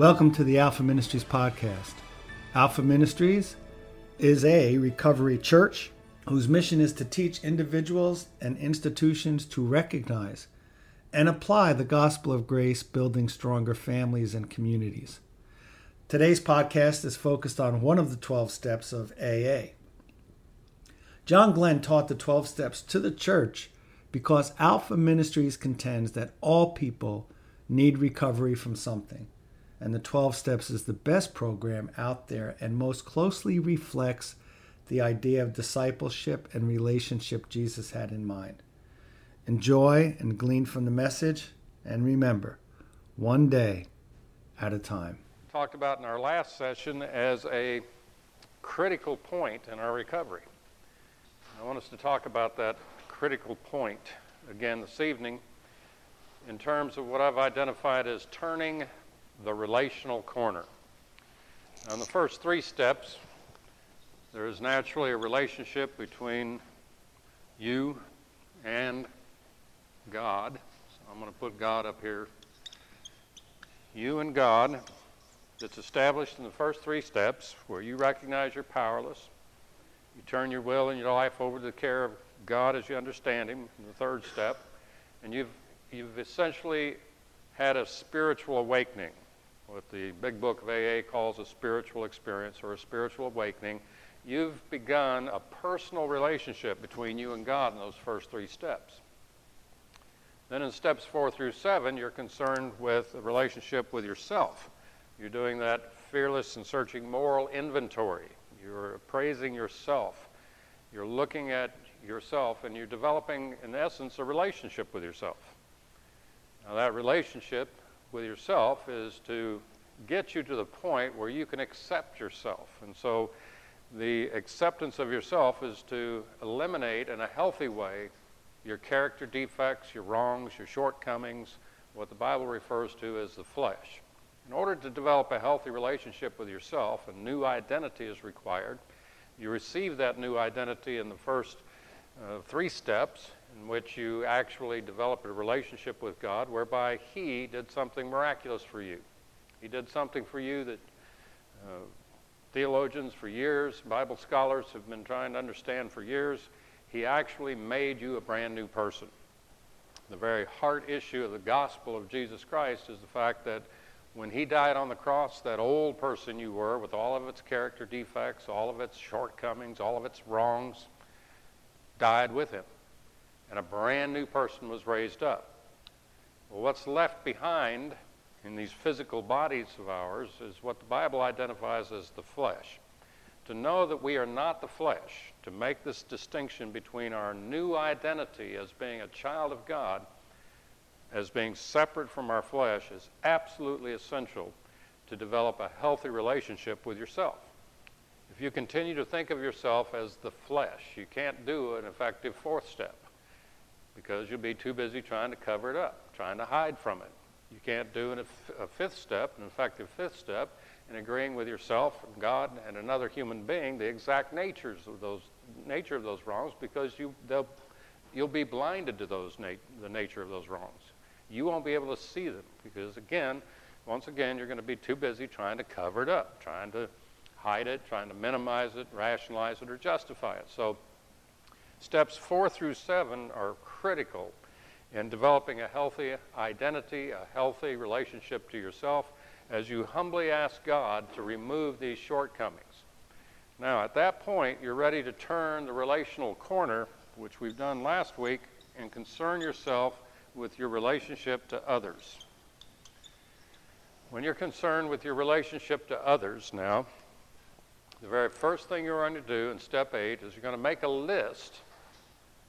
Welcome to the Alpha Ministries podcast. Alpha Ministries is a recovery church whose mission is to teach individuals and institutions to recognize and apply the gospel of grace, building stronger families and communities. Today's podcast is focused on one of the 12 steps of AA. John Glenn taught the 12 steps to the church because Alpha Ministries contends that all people need recovery from something, and the 12 steps is the best program out there and most closely reflects the idea of discipleship and relationship Jesus had in mind. Enjoy and glean from the message, and remember, one day at a time. Talked about in our last session as a critical point in our recovery. I want us to talk about that critical point again this evening in terms of what I've identified as turning the relational corner. In the first three steps, there is naturally a relationship between you and God. So I'm going to put God up here. You and God that's established in the first three steps where you recognize you're powerless. You turn your will and your life over to the care of God as you understand Him in the third step. And you've, you've essentially had a spiritual awakening, what the big book of AA calls a spiritual experience or a spiritual awakening. You've begun a personal relationship between you and God in those first three steps. Then in steps four through seven, you're concerned with a relationship with yourself. You're doing that fearless and searching moral inventory. You're appraising yourself. You're looking at yourself and you're developing, in essence, a relationship with yourself. Now, that relationship with yourself is to get you to the point where you can accept yourself. And so, the acceptance of yourself is to eliminate in a healthy way your character defects, your wrongs, your shortcomings, what the Bible refers to as the flesh. In order to develop a healthy relationship with yourself, a new identity is required. You receive that new identity in the first uh, three steps, in which you actually develop a relationship with God whereby He did something miraculous for you. He did something for you that uh, theologians for years, Bible scholars have been trying to understand for years. He actually made you a brand new person. The very heart issue of the gospel of Jesus Christ is the fact that when he died on the cross, that old person you were, with all of its character defects, all of its shortcomings, all of its wrongs, died with him. And a brand new person was raised up. Well, what's left behind in these physical bodies of ours is what the Bible identifies as the flesh to know that we are not the flesh, to make this distinction between our new identity as being a child of God, as being separate from our flesh, is absolutely essential to develop a healthy relationship with yourself. If you continue to think of yourself as the flesh, you can't do an effective fourth step because you'll be too busy trying to cover it up, trying to hide from it. You can't do an, a fifth step, an effective fifth step, in agreeing with yourself God and another human being the exact natures of those nature of those wrongs because you you'll be blinded to those nat- the nature of those wrongs. You won't be able to see them because again, once again, you're going to be too busy trying to cover it up, trying to hide it, trying to minimize it, rationalize it, or justify it. So, steps four through seven are critical in developing a healthy identity, a healthy relationship to yourself, as you humbly ask God to remove these shortcomings. Now, at that point, you're ready to turn the relational corner, which we've done last week, and concern yourself with your relationship to others. When you're concerned with your relationship to others now, the very first thing you're going to do in step eight is you're going to make a list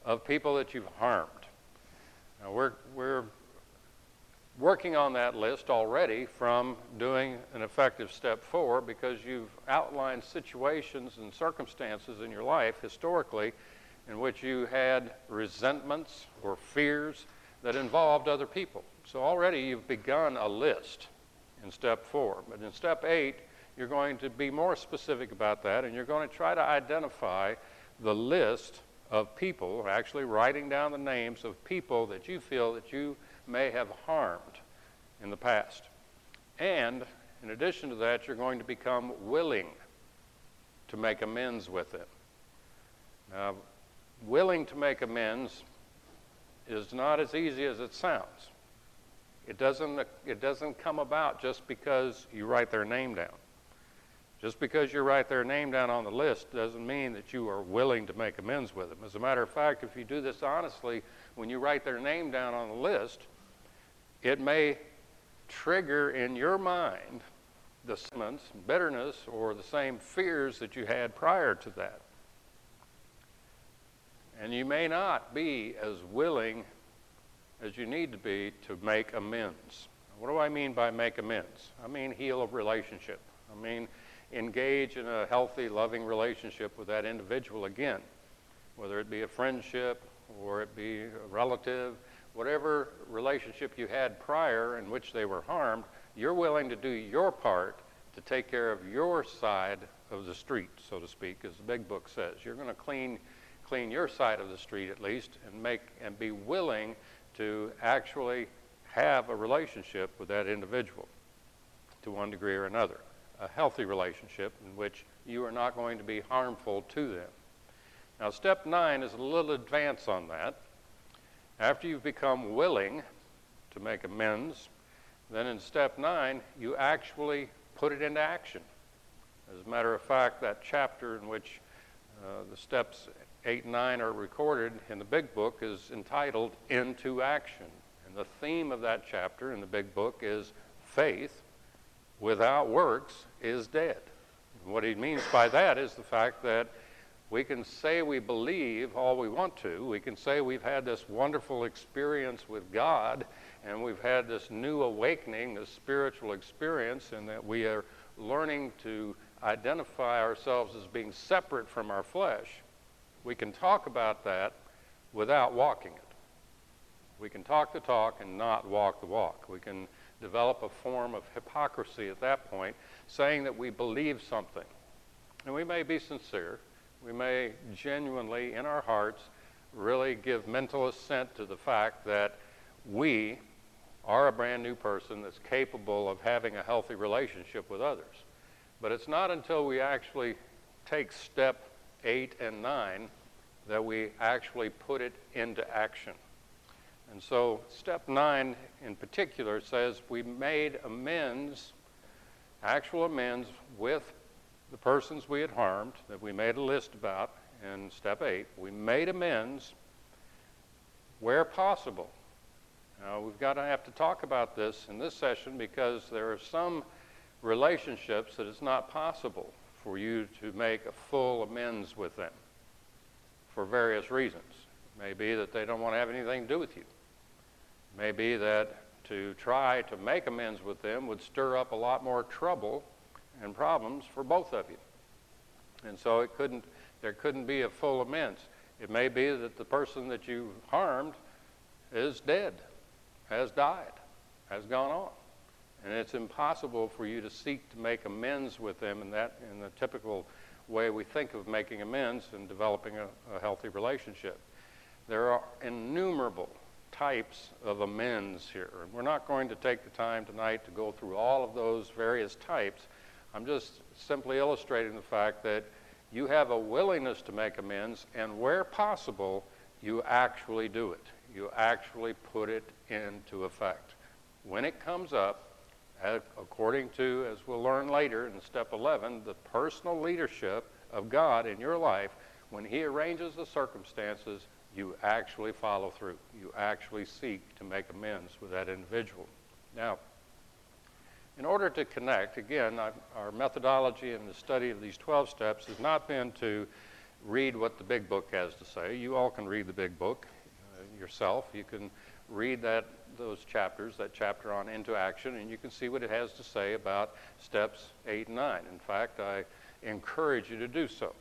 of people that you've harmed. Now, we're, we're working on that list already from doing an effective step four because you've outlined situations and circumstances in your life historically in which you had resentments or fears that involved other people. So already you've begun a list in step four. But in step eight, you're going to be more specific about that and you're going to try to identify the list of people, actually writing down the names of people that you feel that you may have harmed in the past. And In addition to that, you're going to become willing to make amends with them. Now, willing to make amends is not as easy as it sounds. It doesn't, it doesn't come about just because you write their name down. Just because you write their name down on the list doesn't mean that you are willing to make amends with them. As a matter of fact, if you do this honestly, when you write their name down on the list, it may trigger in your mind the sentiments, bitterness, or the same fears that you had prior to that. And you may not be as willing as you need to be to make amends. What do I mean by make amends? I mean heal a relationship. I mean engage in a healthy, loving relationship with that individual again, whether it be a friendship or it be a relative, whatever relationship you had prior in which they were harmed, you're willing to do your part to take care of your side of the street, so to speak, as the big book says. You're going to clean clean your side of the street at least and make and be willing to actually have a relationship with that individual to one degree or another. A healthy relationship in which you are not going to be harmful to them. Now, step nine is a little advance on that. After you've become willing to make amends, then in step nine, you actually put it into action. As a matter of fact, that chapter in which uh, the steps 8 and 9 are recorded in the big book is entitled Into Action. And the theme of that chapter in the big book is faith without works is dead. What he means by that is the fact that we can say we believe all we want to. We can say we've had this wonderful experience with God and we've had this new awakening, this spiritual experience, and that we are learning to identify ourselves as being separate from our flesh. We can talk about that without walking it. We can talk the talk and not walk the walk. We can develop a form of hypocrisy at that point, saying that we believe something. And we may be sincere. We may genuinely, in our hearts, really give mental assent to the fact that we are a brand new person that's capable of having a healthy relationship with others. But it's not until we actually take step 8 and 9 that we actually put it into action. And so, step 9 in particular says we made amends, actual amends, with the persons we had harmed that we made a list about in step 8. We made amends where possible. Now, we've got to have to talk about this in this session because there are some relationships that it's not possible for you to make a full amends with them for various reasons. It may be that they don't want to have anything to do with you. It may be that to try to make amends with them would stir up a lot more trouble and problems for both of you. And so it couldn't, there couldn't be a full amends. It may be that the person that you harmed is dead, has died, has gone on. And it's impossible for you to seek to make amends with them in that in the typical way we think of making amends and developing a, a healthy relationship. There are innumerable types of amends here. And we're not going to take the time tonight to go through all of those various types. I'm just simply illustrating the fact that you have a willingness to make amends, and where possible, you actually do it. You actually put it into effect. When it comes up, according to, as we'll learn later in step 11, the personal leadership of God in your life, when He arranges the circumstances, you actually follow through. You actually seek to make amends with that individual. Now, in order to connect, again, our methodology in the study of these 12 steps has not been to read what the big book has to say. You all can read the big book uh, yourself. You can read that those chapters, that chapter on into action, and you can see what it has to say about steps 8 and 9. In fact, I encourage you to do so.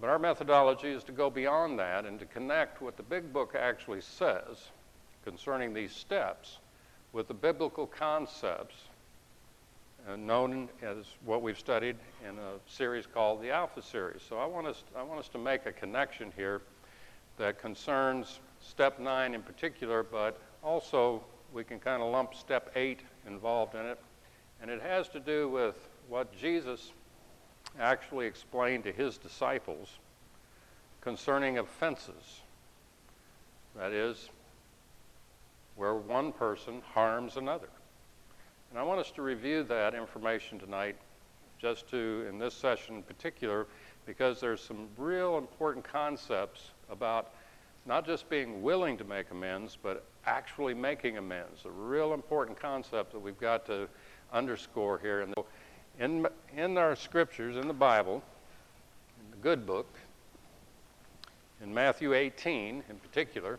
But our methodology is to go beyond that and to connect what the big book actually says concerning these steps with the biblical concepts uh, known as what we've studied in a series called the Alpha series. So I want us, I want us to make a connection here that concerns step nine in particular, but also we can kind of lump step eight involved in it And it has to do with what Jesus actually explained to his disciples concerning offenses. That is, where one person harms another. And I want us to review that information tonight, just to, in this session in particular, because there's some real important concepts about not just being willing to make amends, but actually making amends. A real important concept that we've got to underscore here. And in, in our scriptures, in the Bible, in the good book, in Matthew 18 in particular,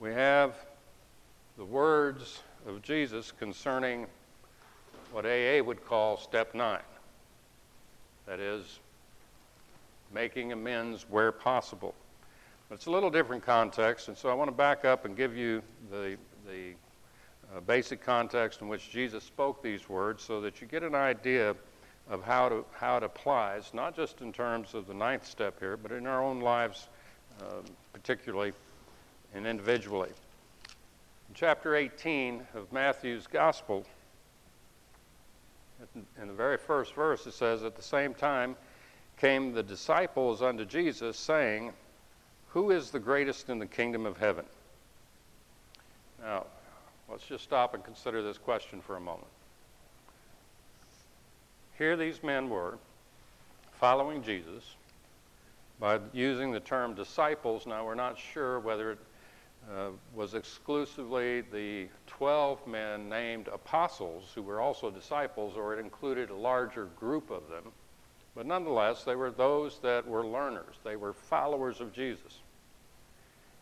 we have the words of Jesus concerning what AA would call step nine. That is, making amends where possible. But it's a little different context, and so I want to back up and give you the, the basic context in which Jesus spoke these words so that you get an idea of how, to, how it applies, not just in terms of the ninth step here, but in our own lives, uh, particularly and individually. In chapter 18 of Matthew's Gospel, in the very first verse, it says, At the same time came the disciples unto Jesus, saying, Who is the greatest in the kingdom of heaven? Now, let's just stop and consider this question for a moment. Here these men were following Jesus by using the term disciples. Now, we're not sure whether it uh, was exclusively the 12 men named apostles who were also disciples, or it included a larger group of them. But nonetheless, they were those that were learners, they were followers of Jesus.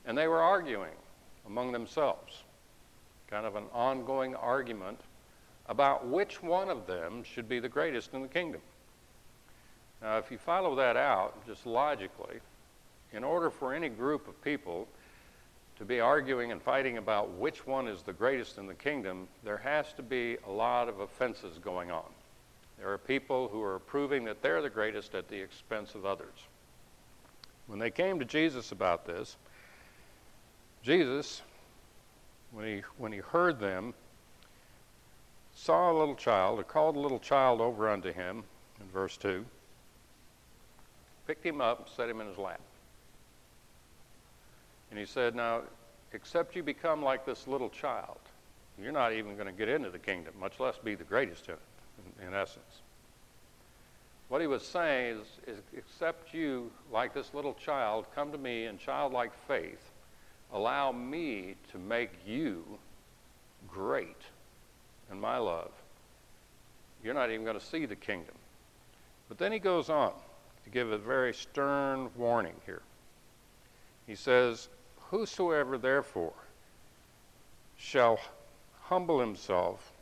And they were arguing among themselves, kind of an ongoing argument about which one of them should be the greatest in the kingdom. Now, if you follow that out, just logically, in order for any group of people to be arguing and fighting about which one is the greatest in the kingdom, there has to be a lot of offenses going on. There are people who are proving that they're the greatest at the expense of others. When they came to Jesus about this, Jesus, when he, when he heard them, saw a little child, or called a little child over unto him, in verse 2, picked him up, set him in his lap. And he said, Now, except you become like this little child, you're not even going to get into the kingdom, much less be the greatest in it, in, in essence. What he was saying is, is, except you, like this little child, come to me in childlike faith, allow me to make you great in my love, you're not even going to see the kingdom. But then he goes on to give a very stern warning here. He says, Whosoever therefore shall humble himself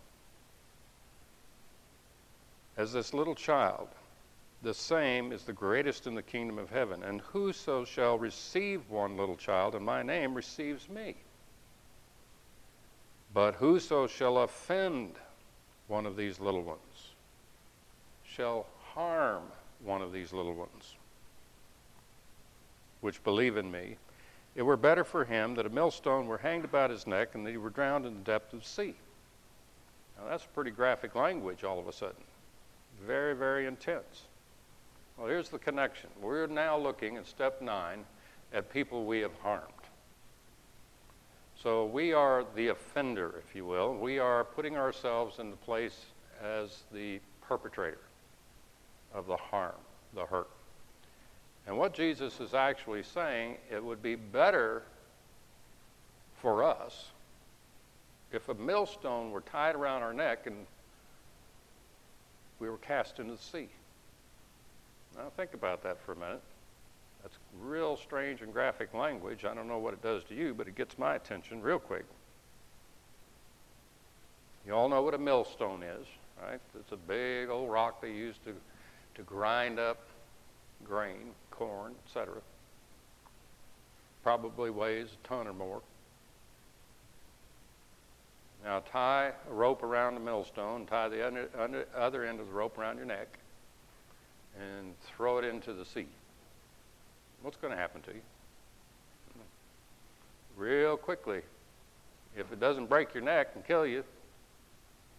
as this little child, the same is the greatest in the kingdom of heaven. And whoso shall receive one little child in my name receives me. But whoso shall offend one of these little ones shall harm one of these little ones, which believe in me it were better for him that a millstone were hanged about his neck and that he were drowned in the depth of the sea. Now, that's pretty graphic language all of a sudden. Very, very intense. Well, here's the connection. We're now looking at step nine at people we have harmed. So we are the offender, if you will. We are putting ourselves in the place as the perpetrator of the harm, the hurt. And what Jesus is actually saying, it would be better for us if a millstone were tied around our neck and we were cast into the sea. Now, think about that for a minute. That's real strange and graphic language. I don't know what it does to you, but it gets my attention real quick. You all know what a millstone is, right? It's a big old rock they use to, to grind up grain, corn, etc. Probably weighs a ton or more. Now tie a rope around the millstone, tie the under, under, other end of the rope around your neck, and throw it into the sea. What's going to happen to you? Real quickly, if it doesn't break your neck and kill you,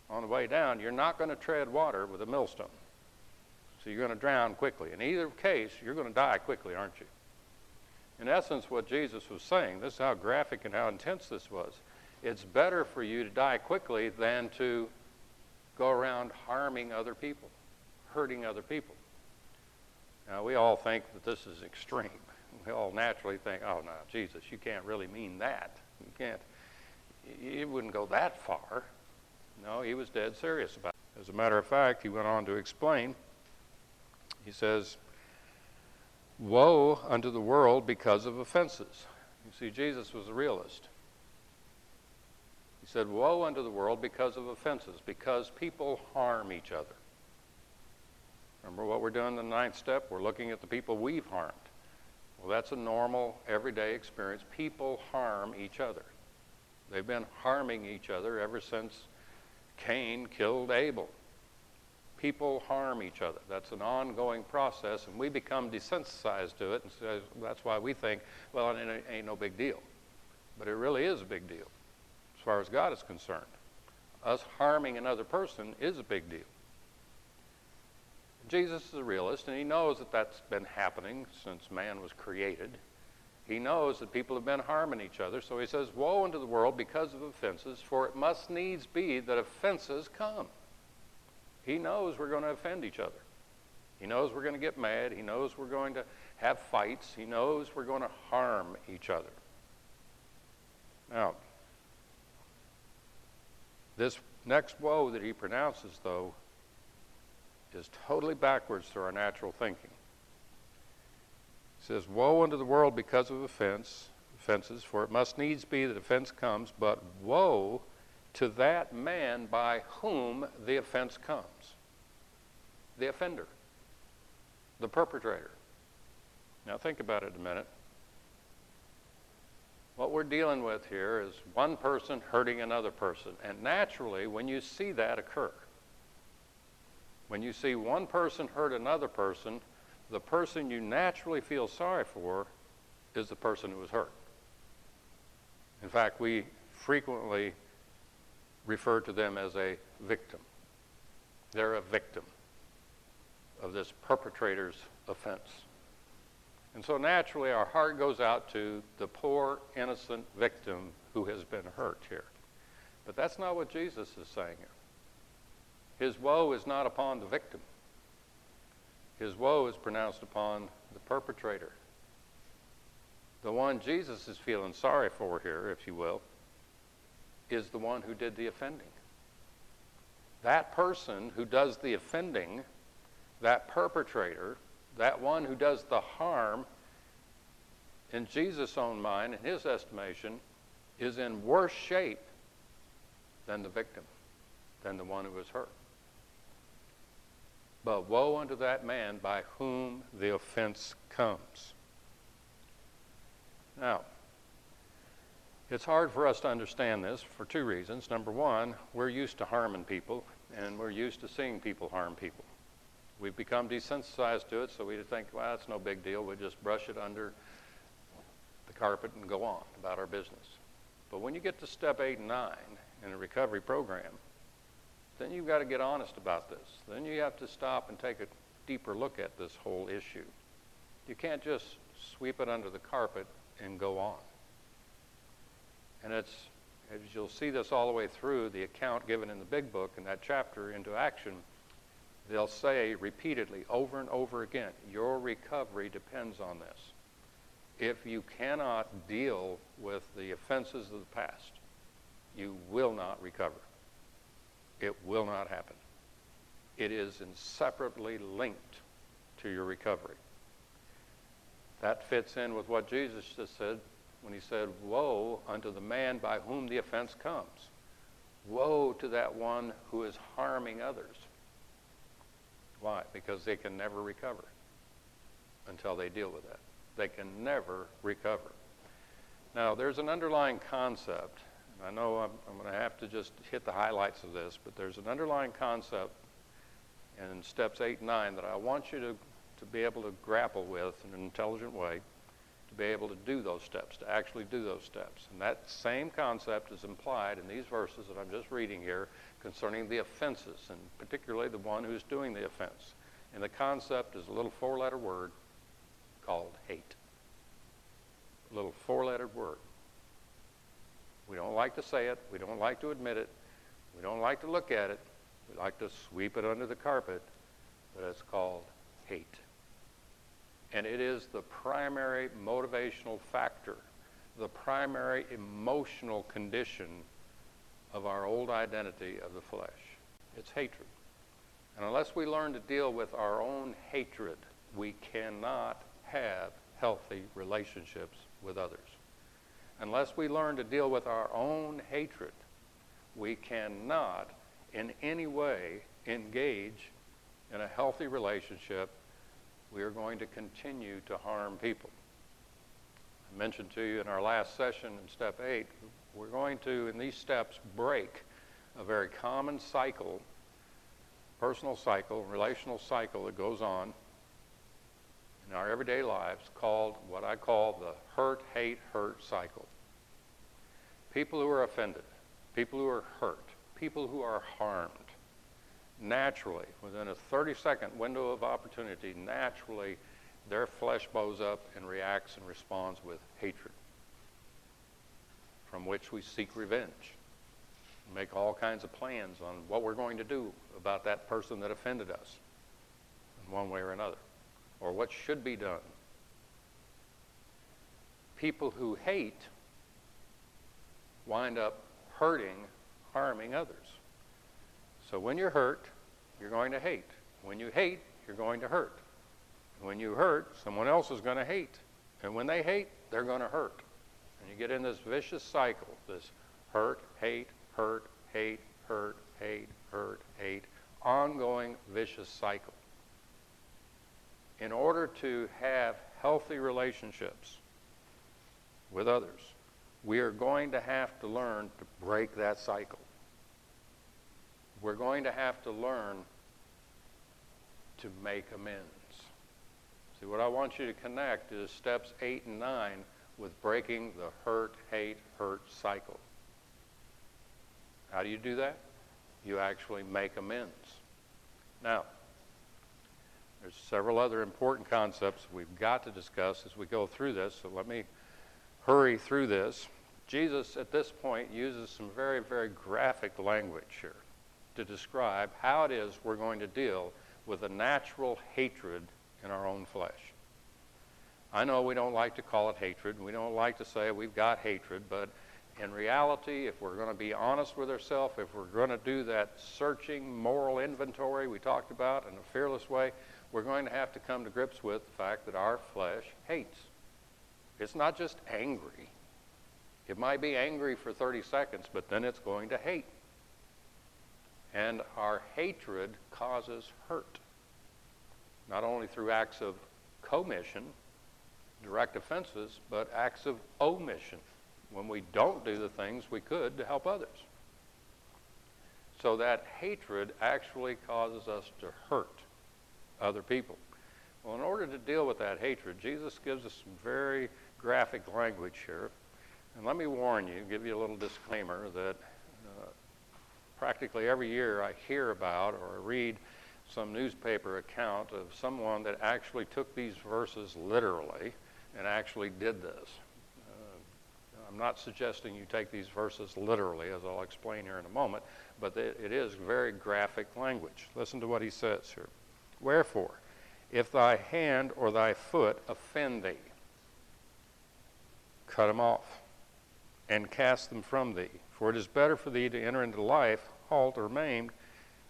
on the way down, you're not going to tread water with a millstone. So you're going to drown quickly. In either case, you're going to die quickly, aren't you? In essence, what Jesus was saying, this is how graphic and how intense this was. It's better for you to die quickly than to go around harming other people, hurting other people. Now, we all think that this is extreme. We all naturally think, oh, no, Jesus, you can't really mean that. You can't, you wouldn't go that far. No, he was dead serious about it. As a matter of fact, he went on to explain. He says, Woe unto the world because of offenses. You see, Jesus was a realist. He said, Woe unto the world because of offenses, because people harm each other. Remember what we're doing in the ninth step? We're looking at the people we've harmed. Well, that's a normal, everyday experience. People harm each other. They've been harming each other ever since Cain killed Abel. People harm each other. That's an ongoing process, and we become desensitized to it, and so that's why we think, well, it ain't no big deal. But it really is a big deal, as far as God is concerned. Us harming another person is a big deal. Jesus is a realist, and he knows that that's been happening since man was created. He knows that people have been harming each other, so he says, Woe unto the world because of offenses, for it must needs be that offenses come. He knows we're going to offend each other. He knows we're going to get mad. He knows we're going to have fights. He knows we're going to harm each other. Now, this next woe that he pronounces, though, is totally backwards to our natural thinking. He says, Woe unto the world because of offense, offenses, for it must needs be that offense comes, but woe to that man by whom the offense comes. The offender, the perpetrator. Now think about it a minute. What we're dealing with here is one person hurting another person. And naturally, when you see that occur, when you see one person hurt another person, the person you naturally feel sorry for is the person who was hurt. In fact, we frequently refer to them as a victim. They're a victim of this perpetrator's offense. And so naturally, our heart goes out to the poor, innocent victim who has been hurt here. But that's not what Jesus is saying here. His woe is not upon the victim. His woe is pronounced upon the perpetrator. The one Jesus is feeling sorry for here, if you will, is the one who did the offending. That person who does the offending, that perpetrator, that one who does the harm, in Jesus' own mind, in his estimation, is in worse shape than the victim, than the one who was hurt. But woe unto that man by whom the offense comes. Now, it's hard for us to understand this for two reasons. Number one, we're used to harming people, and we're used to seeing people harm people. We've become desensitized to it, so we think, well, it's no big deal. We just brush it under the carpet and go on about our business. But when you get to step eight and nine in a recovery program, then you've got to get honest about this. Then you have to stop and take a deeper look at this whole issue. You can't just sweep it under the carpet and go on. And it's, as you'll see this all the way through, the account given in the big book in that chapter, Into Action, they'll say repeatedly, over and over again, your recovery depends on this. If you cannot deal with the offenses of the past, you will not recover. It will not happen. It is inseparably linked to your recovery. That fits in with what Jesus just said when he said, Woe unto the man by whom the offense comes. Woe to that one who is harming others. Why? Because they can never recover until they deal with that. They can never recover. Now, there's an underlying concept I know I'm, I'm going to have to just hit the highlights of this, but there's an underlying concept in steps eight and nine that I want you to, to be able to grapple with in an intelligent way, to be able to do those steps, to actually do those steps. And that same concept is implied in these verses that I'm just reading here concerning the offenses, and particularly the one who's doing the offense. And the concept is a little four letter word called hate. A little four letter word. We don't like to say it, we don't like to admit it, we don't like to look at it, we like to sweep it under the carpet, but it's called hate. And it is the primary motivational factor, the primary emotional condition of our old identity of the flesh. It's hatred. And unless we learn to deal with our own hatred, we cannot have healthy relationships with others. Unless we learn to deal with our own hatred, we cannot in any way engage in a healthy relationship. We are going to continue to harm people. I mentioned to you in our last session in step eight, we're going to, in these steps, break a very common cycle, personal cycle, relational cycle that goes on in our everyday lives called what I call the hurt, hate, hurt cycle. People who are offended, people who are hurt, people who are harmed, naturally, within a 30 second window of opportunity, naturally, their flesh bows up and reacts and responds with hatred, from which we seek revenge. Make all kinds of plans on what we're going to do about that person that offended us in one way or another or what should be done. People who hate wind up hurting, harming others. So when you're hurt, you're going to hate. When you hate, you're going to hurt. When you hurt, someone else is going to hate. And when they hate, they're going to hurt. And you get in this vicious cycle this hurt, hate, hurt, hate, hurt, hate, hurt, hate, ongoing vicious cycle in order to have healthy relationships with others, we are going to have to learn to break that cycle. We're going to have to learn to make amends. See, what I want you to connect is steps eight and nine with breaking the hurt, hate, hurt cycle. How do you do that? You actually make amends. Now, there's several other important concepts we've got to discuss as we go through this, so let me hurry through this. Jesus, at this point, uses some very, very graphic language here to describe how it is we're going to deal with a natural hatred in our own flesh. I know we don't like to call it hatred. We don't like to say we've got hatred, but in reality, if we're going to be honest with ourselves, if we're going to do that searching moral inventory we talked about in a fearless way, we're going to have to come to grips with the fact that our flesh hates. It's not just angry. It might be angry for 30 seconds, but then it's going to hate. And our hatred causes hurt, not only through acts of commission, direct offenses, but acts of omission, when we don't do the things we could to help others. So that hatred actually causes us to hurt other people. Well, in order to deal with that hatred, Jesus gives us some very graphic language here. And let me warn you, give you a little disclaimer that uh, practically every year I hear about or read some newspaper account of someone that actually took these verses literally and actually did this. Uh, I'm not suggesting you take these verses literally, as I'll explain here in a moment, but it is very graphic language. Listen to what he says here. Wherefore, if thy hand or thy foot offend thee, cut them off and cast them from thee. For it is better for thee to enter into life halt or maimed,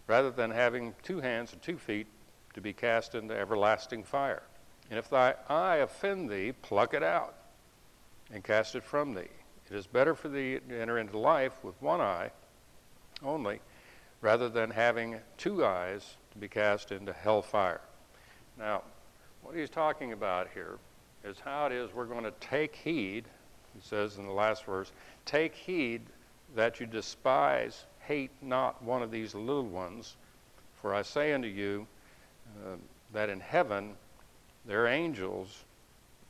rather than having two hands and two feet to be cast into everlasting fire. And if thy eye offend thee, pluck it out and cast it from thee. It is better for thee to enter into life with one eye only, rather than having two eyes to be cast into hell fire. Now, what he's talking about here is how it is we're going to take heed, he says in the last verse, take heed that you despise, hate not one of these little ones. For I say unto you uh, that in heaven their angels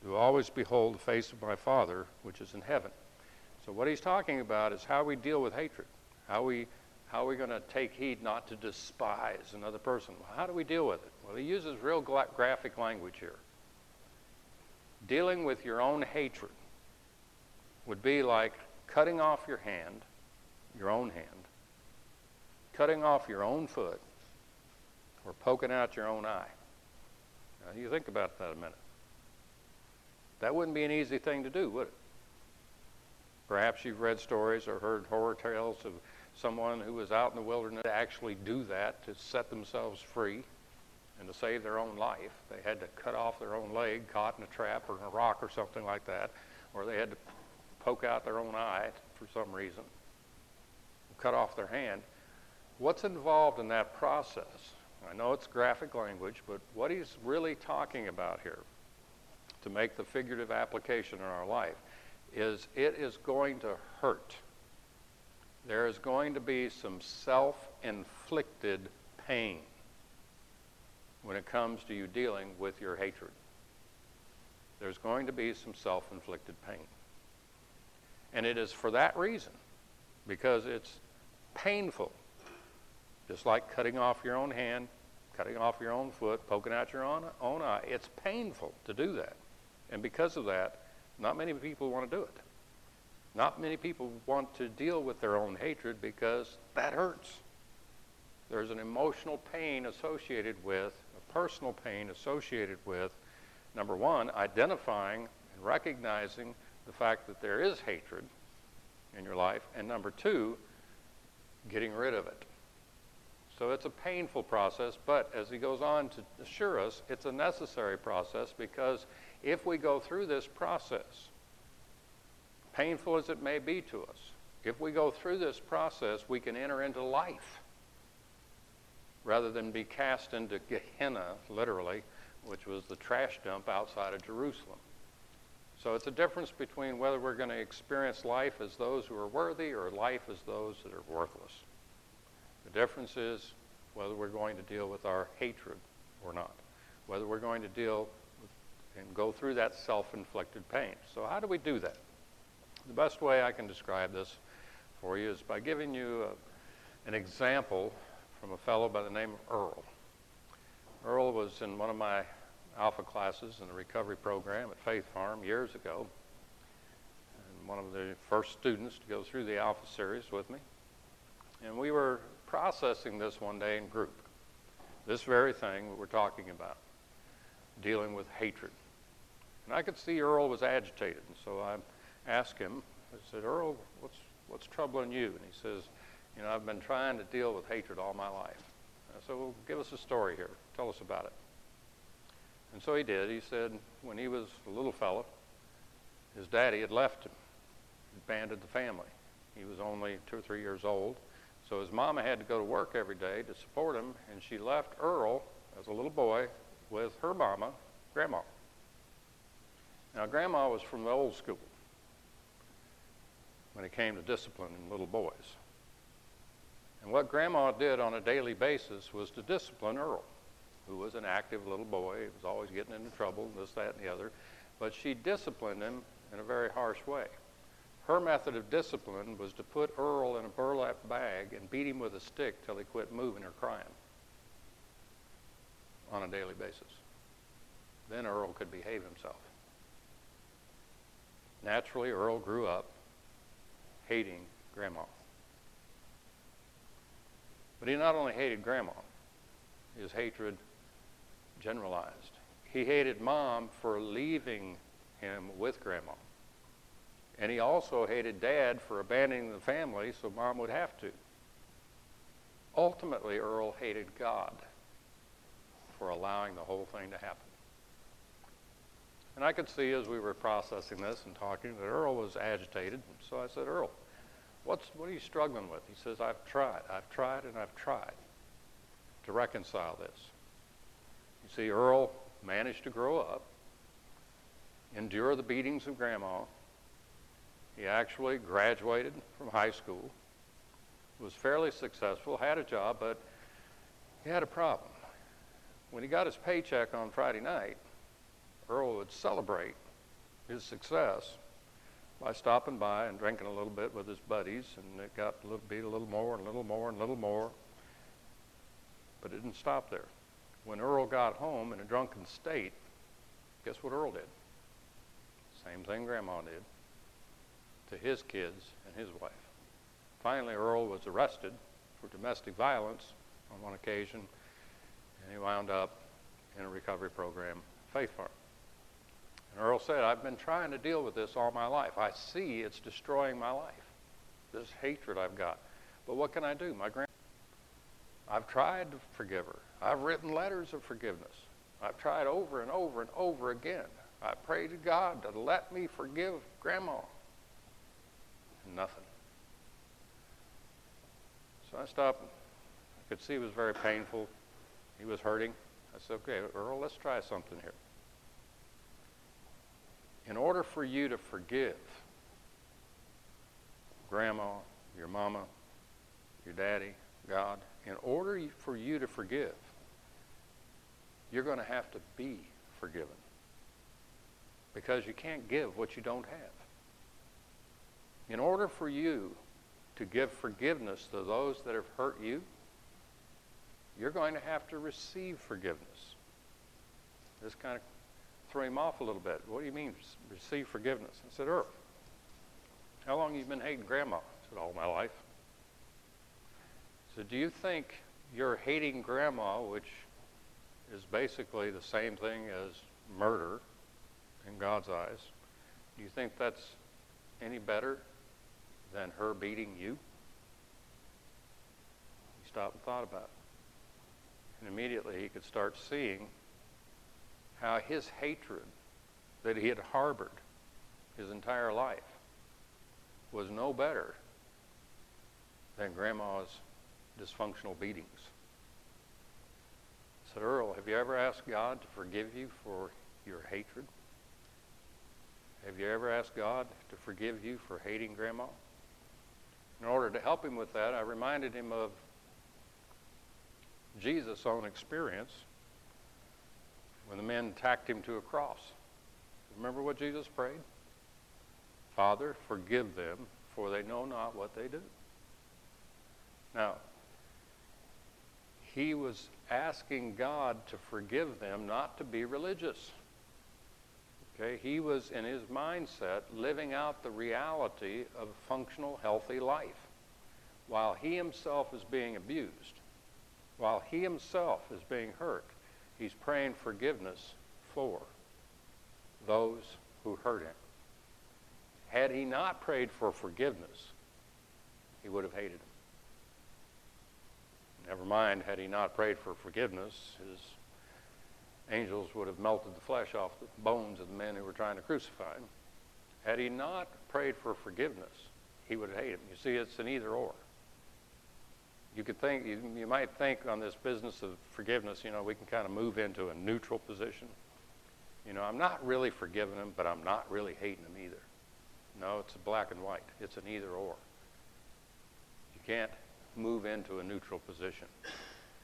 do always behold the face of my Father which is in heaven. So what he's talking about is how we deal with hatred, how we How are we going to take heed not to despise another person? How do we deal with it? Well, he uses real graphic language here. Dealing with your own hatred would be like cutting off your hand, your own hand, cutting off your own foot, or poking out your own eye. Now, you think about that a minute. That wouldn't be an easy thing to do, would it? Perhaps you've read stories or heard horror tales of someone who was out in the wilderness to actually do that to set themselves free and to save their own life. They had to cut off their own leg caught in a trap or in a rock or something like that, or they had to poke out their own eye for some reason, cut off their hand. What's involved in that process? I know it's graphic language, but what he's really talking about here, to make the figurative application in our life, is it is going to hurt. There is going to be some self inflicted pain when it comes to you dealing with your hatred. There's going to be some self inflicted pain. And it is for that reason, because it's painful, just like cutting off your own hand, cutting off your own foot, poking out your own, own eye. It's painful to do that. And because of that, not many people want to do it. Not many people want to deal with their own hatred because that hurts. There's an emotional pain associated with, personal pain associated with, number one, identifying and recognizing the fact that there is hatred in your life, and number two, getting rid of it. So it's a painful process, but as he goes on to assure us, it's a necessary process because if we go through this process, painful as it may be to us, if we go through this process, we can enter into life rather than be cast into Gehenna, literally, which was the trash dump outside of Jerusalem. So it's a difference between whether we're going to experience life as those who are worthy or life as those that are worthless. The difference is whether we're going to deal with our hatred or not, whether we're going to deal with and go through that self inflicted pain. So, how do we do that? The best way I can describe this for you is by giving you a, an example from a fellow by the name of Earl. Earl was in one of my alpha classes in the recovery program at Faith Farm years ago. And one of the first students to go through the alpha series with me. And we were processing this one day in group. This very thing we we're talking about, dealing with hatred. And I could see Earl was agitated, and so I asked him, I said, Earl, what's, what's troubling you? And he says, You know, I've been trying to deal with hatred all my life. Uh, said, Well, give us a story here. Tell us about it. And so he did. He said when he was a little fellow, his daddy had left him, abandoned the family. He was only two or three years old. So his mama had to go to work every day to support him, and she left Earl as a little boy with her mama, Grandma. Now, Grandma was from the old school when it came to disciplining little boys. And what Grandma did on a daily basis was to discipline Earl who was an active little boy, he was always getting into trouble, this, that, and the other. But she disciplined him in a very harsh way. Her method of discipline was to put Earl in a burlap bag and beat him with a stick till he quit moving or crying on a daily basis. Then Earl could behave himself. Naturally, Earl grew up hating Grandma. But he not only hated Grandma, his hatred generalized. He hated mom for leaving him with grandma. And he also hated dad for abandoning the family so mom would have to. Ultimately, Earl hated God for allowing the whole thing to happen. And I could see as we were processing this and talking that Earl was agitated. So I said, Earl, what's, what are you struggling with? He says, I've tried. I've tried and I've tried to reconcile this. You see, Earl managed to grow up, endure the beatings of grandma. He actually graduated from high school, was fairly successful, had a job, but he had a problem. When he got his paycheck on Friday night, Earl would celebrate his success by stopping by and drinking a little bit with his buddies, and it got a little, be a little more and a little more and a little more. But it didn't stop there. When Earl got home in a drunken state, guess what Earl did? Same thing Grandma did to his kids and his wife. Finally, Earl was arrested for domestic violence on one occasion, and he wound up in a recovery program, Faith Farm. And Earl said, I've been trying to deal with this all my life. I see it's destroying my life, this hatred I've got. But what can I do? My grand I've tried to forgive her. I've written letters of forgiveness. I've tried over and over and over again. I prayed to God to let me forgive Grandma. Nothing. So I stopped. I could see it was very painful. He was hurting. I said, okay, Earl, let's try something here. For you to forgive grandma, your mama, your daddy, God, in order for you to forgive, you're going to have to be forgiven. Because you can't give what you don't have. In order for you to give forgiveness to those that have hurt you, you're going to have to receive forgiveness. This kind of threw him off a little bit. What do you mean, receive forgiveness? I said, Earl, how long have you been hating Grandma? I said, all my life. So do you think you're hating Grandma, which is basically the same thing as murder in God's eyes, do you think that's any better than her beating you? He stopped and thought about it. And immediately he could start seeing how his hatred that he had harbored his entire life was no better than Grandma's dysfunctional beatings. I said, Earl, have you ever asked God to forgive you for your hatred? Have you ever asked God to forgive you for hating Grandma? In order to help him with that, I reminded him of Jesus' own experience when the men tacked him to a cross. Remember what Jesus prayed? Father, forgive them, for they know not what they do. Now, he was asking God to forgive them, not to be religious. Okay, he was in his mindset living out the reality of a functional, healthy life while he himself is being abused, while he himself is being hurt. He's praying forgiveness for those who hurt him. Had he not prayed for forgiveness, he would have hated him. Never mind, had he not prayed for forgiveness, his angels would have melted the flesh off the bones of the men who were trying to crucify him. Had he not prayed for forgiveness, he would have hated him. You see, it's an either or. You could think, you, you might think on this business of forgiveness, you know, we can kind of move into a neutral position. You know, I'm not really forgiving him, but I'm not really hating him either. No, it's a black and white. It's an either or. You can't move into a neutral position.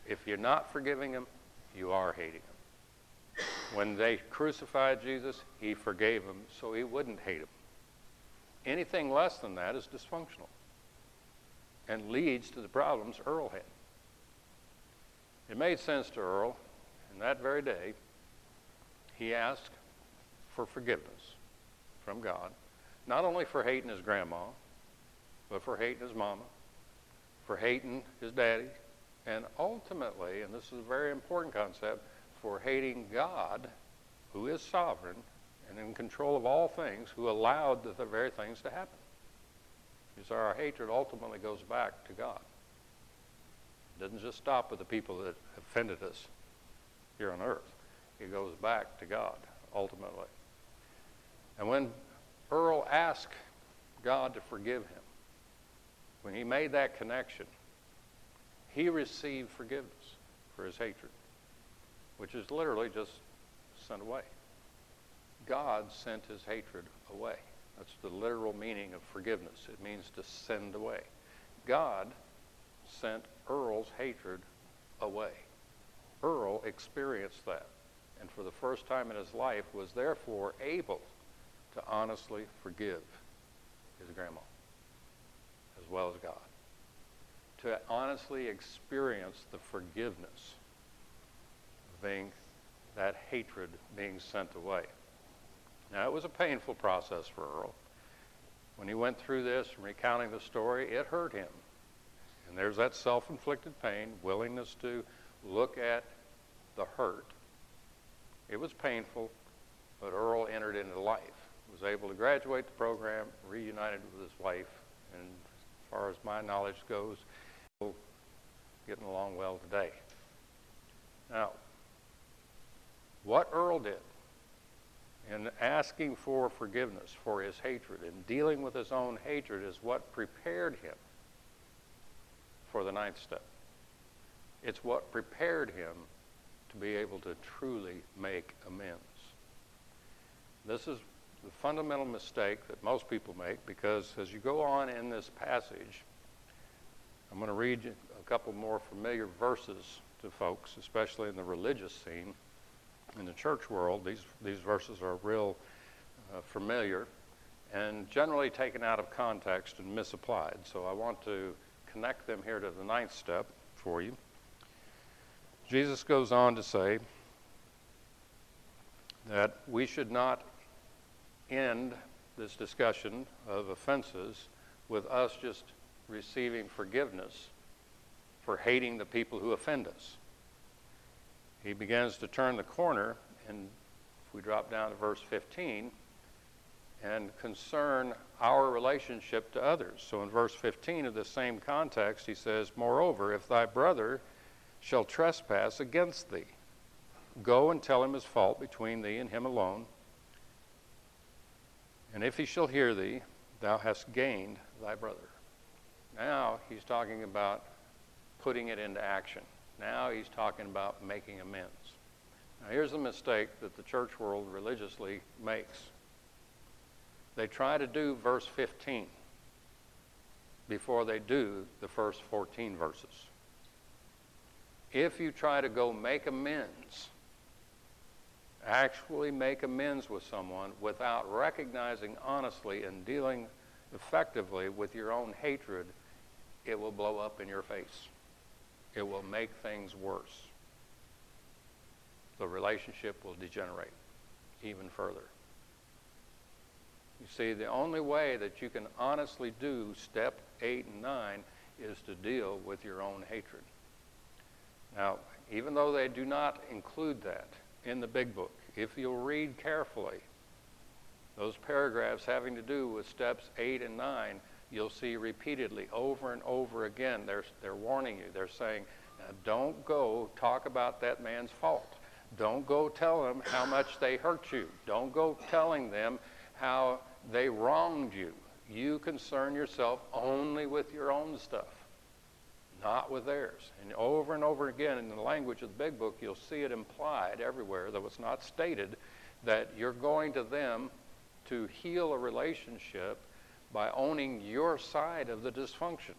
If you're not forgiving him, you are hating him. When they crucified Jesus, he forgave them so he wouldn't hate him. Anything less than that is dysfunctional and leads to the problems Earl had. It made sense to Earl, and that very day, he asked for forgiveness from God, not only for hating his grandma, but for hating his mama, for hating his daddy, and ultimately, and this is a very important concept, for hating God, who is sovereign and in control of all things, who allowed the very things to happen. Because our hatred ultimately goes back to God. It doesn't just stop with the people that offended us here on earth. It goes back to God, ultimately. And when Earl asked God to forgive him, when he made that connection, he received forgiveness for his hatred, which is literally just sent away. God sent his hatred away. That's the literal meaning of forgiveness. It means to send away. God sent Earl's hatred away. Earl experienced that, and for the first time in his life was therefore able to honestly forgive his grandma as well as God. To honestly experience the forgiveness of being that hatred being sent away. Now, it was a painful process for Earl. When he went through this, and recounting the story, it hurt him. And there's that self inflicted pain, willingness to look at the hurt. It was painful, but Earl entered into life, was able to graduate the program, reunited with his wife, and as far as my knowledge goes, getting along well today. Now, what Earl did in asking for forgiveness for his hatred and dealing with his own hatred is what prepared him for the ninth step. It's what prepared him to be able to truly make amends. This is the fundamental mistake that most people make because as you go on in this passage, I'm going to read a couple more familiar verses to folks, especially in the religious scene. In the church world, these, these verses are real uh, familiar and generally taken out of context and misapplied. So I want to connect them here to the ninth step for you. Jesus goes on to say that we should not end this discussion of offenses with us just receiving forgiveness for hating the people who offend us. He begins to turn the corner, and if we drop down to verse 15, and concern our relationship to others. So in verse 15 of the same context, he says, Moreover, if thy brother shall trespass against thee, go and tell him his fault between thee and him alone. And if he shall hear thee, thou hast gained thy brother. Now he's talking about putting it into action. Now he's talking about making amends. Now here's the mistake that the church world religiously makes they try to do verse 15 before they do the first 14 verses. If you try to go make amends, actually make amends with someone without recognizing honestly and dealing effectively with your own hatred, it will blow up in your face. It will make things worse. The relationship will degenerate even further. You see, the only way that you can honestly do step eight and nine is to deal with your own hatred. Now, even though they do not include that in the big book, if you'll read carefully those paragraphs having to do with steps eight and nine, you'll see repeatedly over and over again they're, they're warning you. They're saying, don't go talk about that man's fault. Don't go tell them how much they hurt you. Don't go telling them how they wronged you. You concern yourself only with your own stuff, not with theirs. And over and over again in the language of the big book, you'll see it implied everywhere, though it's not stated, that you're going to them to heal a relationship by owning your side of the dysfunction.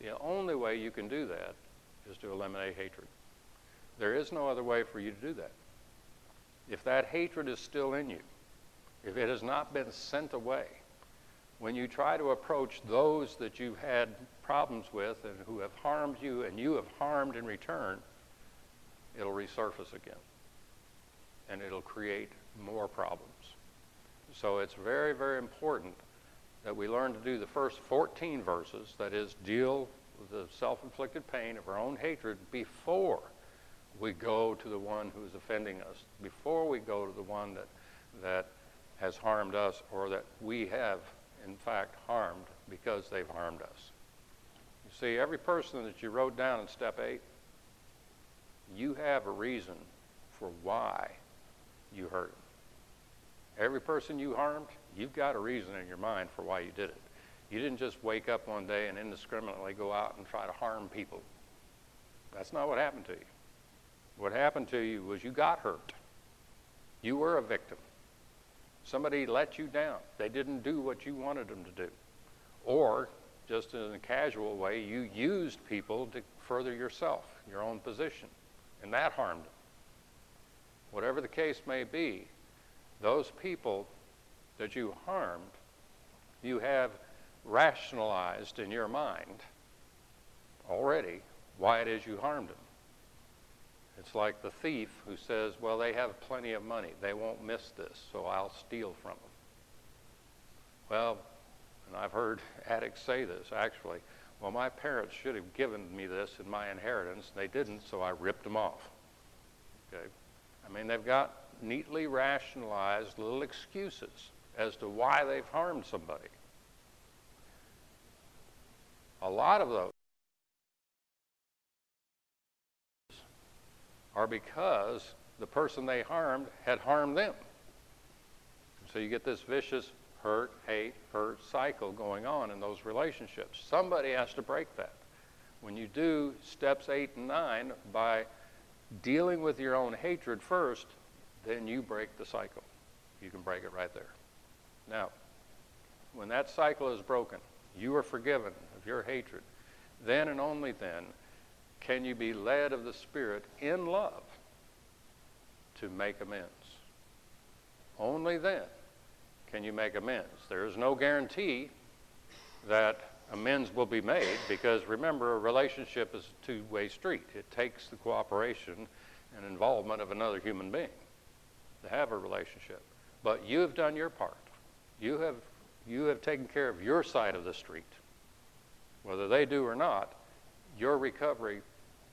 The only way you can do that is to eliminate hatred. There is no other way for you to do that. If that hatred is still in you, if it has not been sent away, when you try to approach those that you've had problems with and who have harmed you and you have harmed in return, it'll resurface again. And it'll create more problems. So it's very, very important that we learn to do the first 14 verses, that is, deal with the self inflicted pain of our own hatred before we go to the one who is offending us, before we go to the one that, that has harmed us or that we have, in fact, harmed because they've harmed us. You see, every person that you wrote down in step eight, you have a reason for why you hurt. Every person you harmed, you've got a reason in your mind for why you did it. You didn't just wake up one day and indiscriminately go out and try to harm people. That's not what happened to you. What happened to you was you got hurt. You were a victim. Somebody let you down. They didn't do what you wanted them to do. Or, just in a casual way, you used people to further yourself, your own position, and that harmed them. Whatever the case may be, those people that you harmed You have rationalized in your mind already why it is you harmed them. It's like the thief who says, Well, they have plenty of money. They won't miss this, so I'll steal from them. Well, and I've heard addicts say this actually. Well, my parents should have given me this in my inheritance. and They didn't, so I ripped them off. Okay? I mean, they've got neatly rationalized little excuses as to why they've harmed somebody. A lot of those are because the person they harmed had harmed them. So you get this vicious hurt, hate, hurt cycle going on in those relationships. Somebody has to break that. When you do steps eight and nine by dealing with your own hatred first, then you break the cycle. You can break it right there. Now, when that cycle is broken, you are forgiven of your hatred, then and only then can you be led of the Spirit in love to make amends. Only then can you make amends. There is no guarantee that amends will be made because remember, a relationship is a two way street. It takes the cooperation and involvement of another human being to have a relationship. But you have done your part. You have, you have taken care of your side of the street. Whether they do or not, your recovery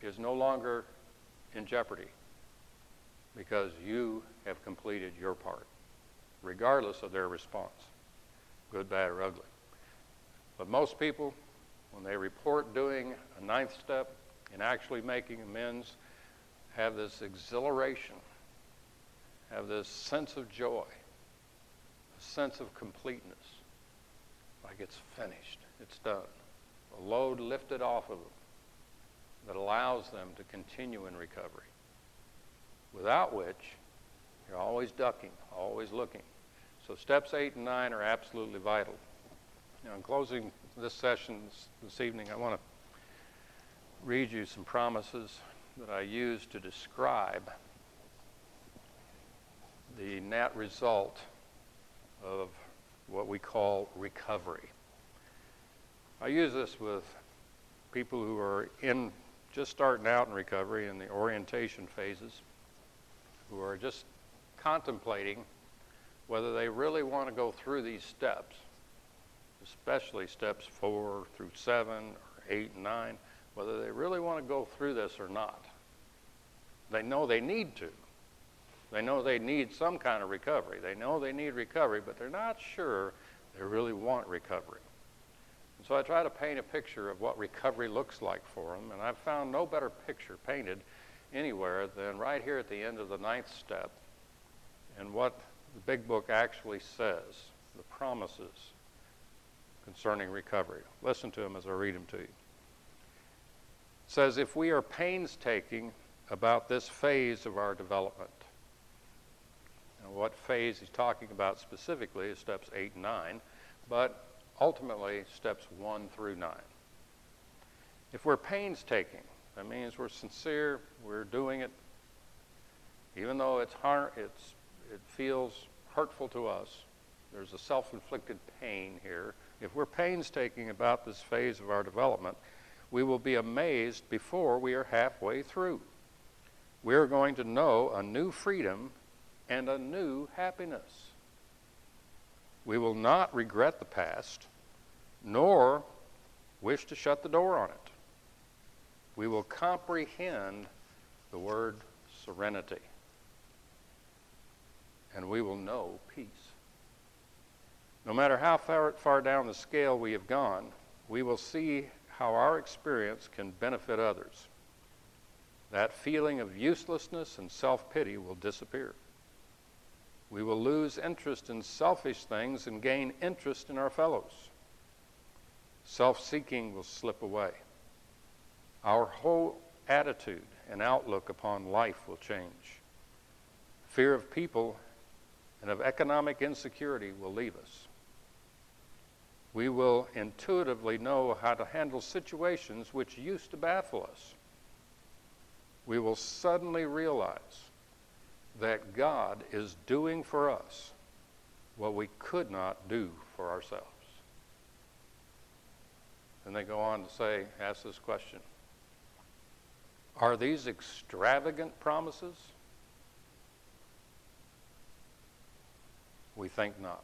is no longer in jeopardy because you have completed your part, regardless of their response, good, bad, or ugly. But most people, when they report doing a ninth step and actually making amends, have this exhilaration, have this sense of joy, sense of completeness, like it's finished, it's done. A load lifted off of them that allows them to continue in recovery. Without which, you're always ducking, always looking. So steps eight and nine are absolutely vital. Now, in closing this session this evening, I want to read you some promises that I use to describe the net result of what we call recovery. I use this with people who are in just starting out in recovery in the orientation phases, who are just contemplating whether they really want to go through these steps, especially steps four through seven or eight and nine, whether they really want to go through this or not. They know they need to. They know they need some kind of recovery. They know they need recovery, but they're not sure they really want recovery. And so I try to paint a picture of what recovery looks like for them, and I've found no better picture painted anywhere than right here at the end of the ninth step and what the big book actually says, the promises concerning recovery. Listen to them as I read them to you. It says, if we are painstaking about this phase of our development, what phase he's talking about specifically is steps 8 and 9, but ultimately steps 1 through 9. If we're painstaking, that means we're sincere, we're doing it, even though it's hard, it's, it feels hurtful to us. There's a self inflicted pain here. If we're painstaking about this phase of our development, we will be amazed before we are halfway through. We are going to know a new freedom and a new happiness. We will not regret the past, nor wish to shut the door on it. We will comprehend the word serenity, and we will know peace. No matter how far, far down the scale we have gone, we will see how our experience can benefit others. That feeling of uselessness and self pity will disappear. We will lose interest in selfish things and gain interest in our fellows. Self seeking will slip away. Our whole attitude and outlook upon life will change. Fear of people and of economic insecurity will leave us. We will intuitively know how to handle situations which used to baffle us. We will suddenly realize that God is doing for us what we could not do for ourselves. And they go on to say, ask this question Are these extravagant promises? We think not.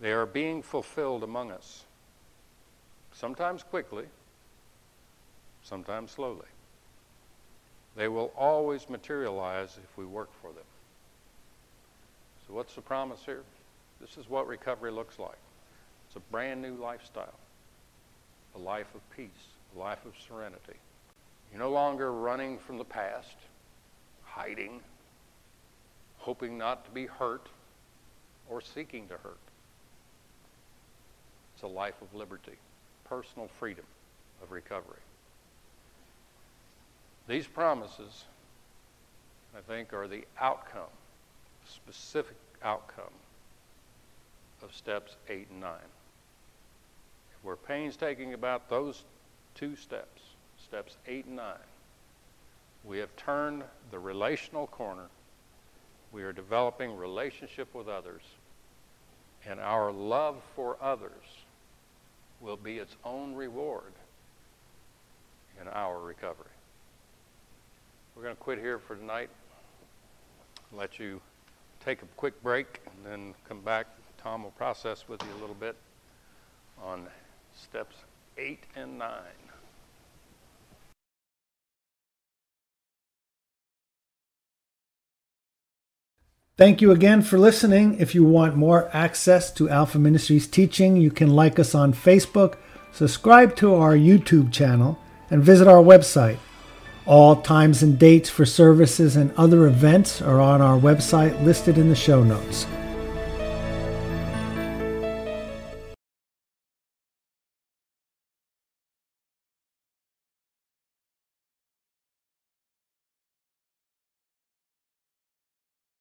They are being fulfilled among us, sometimes quickly, sometimes slowly. They will always materialize if we work for them. So, what's the promise here? This is what recovery looks like it's a brand new lifestyle, a life of peace, a life of serenity. You're no longer running from the past, hiding, hoping not to be hurt, or seeking to hurt. It's a life of liberty, personal freedom of recovery. These promises, I think, are the outcome, specific outcome of steps eight and nine. If we're painstaking about those two steps, steps eight and nine, we have turned the relational corner. We are developing relationship with others. And our love for others will be its own reward in our recovery. We're going to quit here for tonight. Let you take a quick break and then come back. Tom will process with you a little bit on steps eight and nine. Thank you again for listening. If you want more access to Alpha Ministries teaching, you can like us on Facebook, subscribe to our YouTube channel, and visit our website all times and dates for services and other events are on our website listed in the show notes.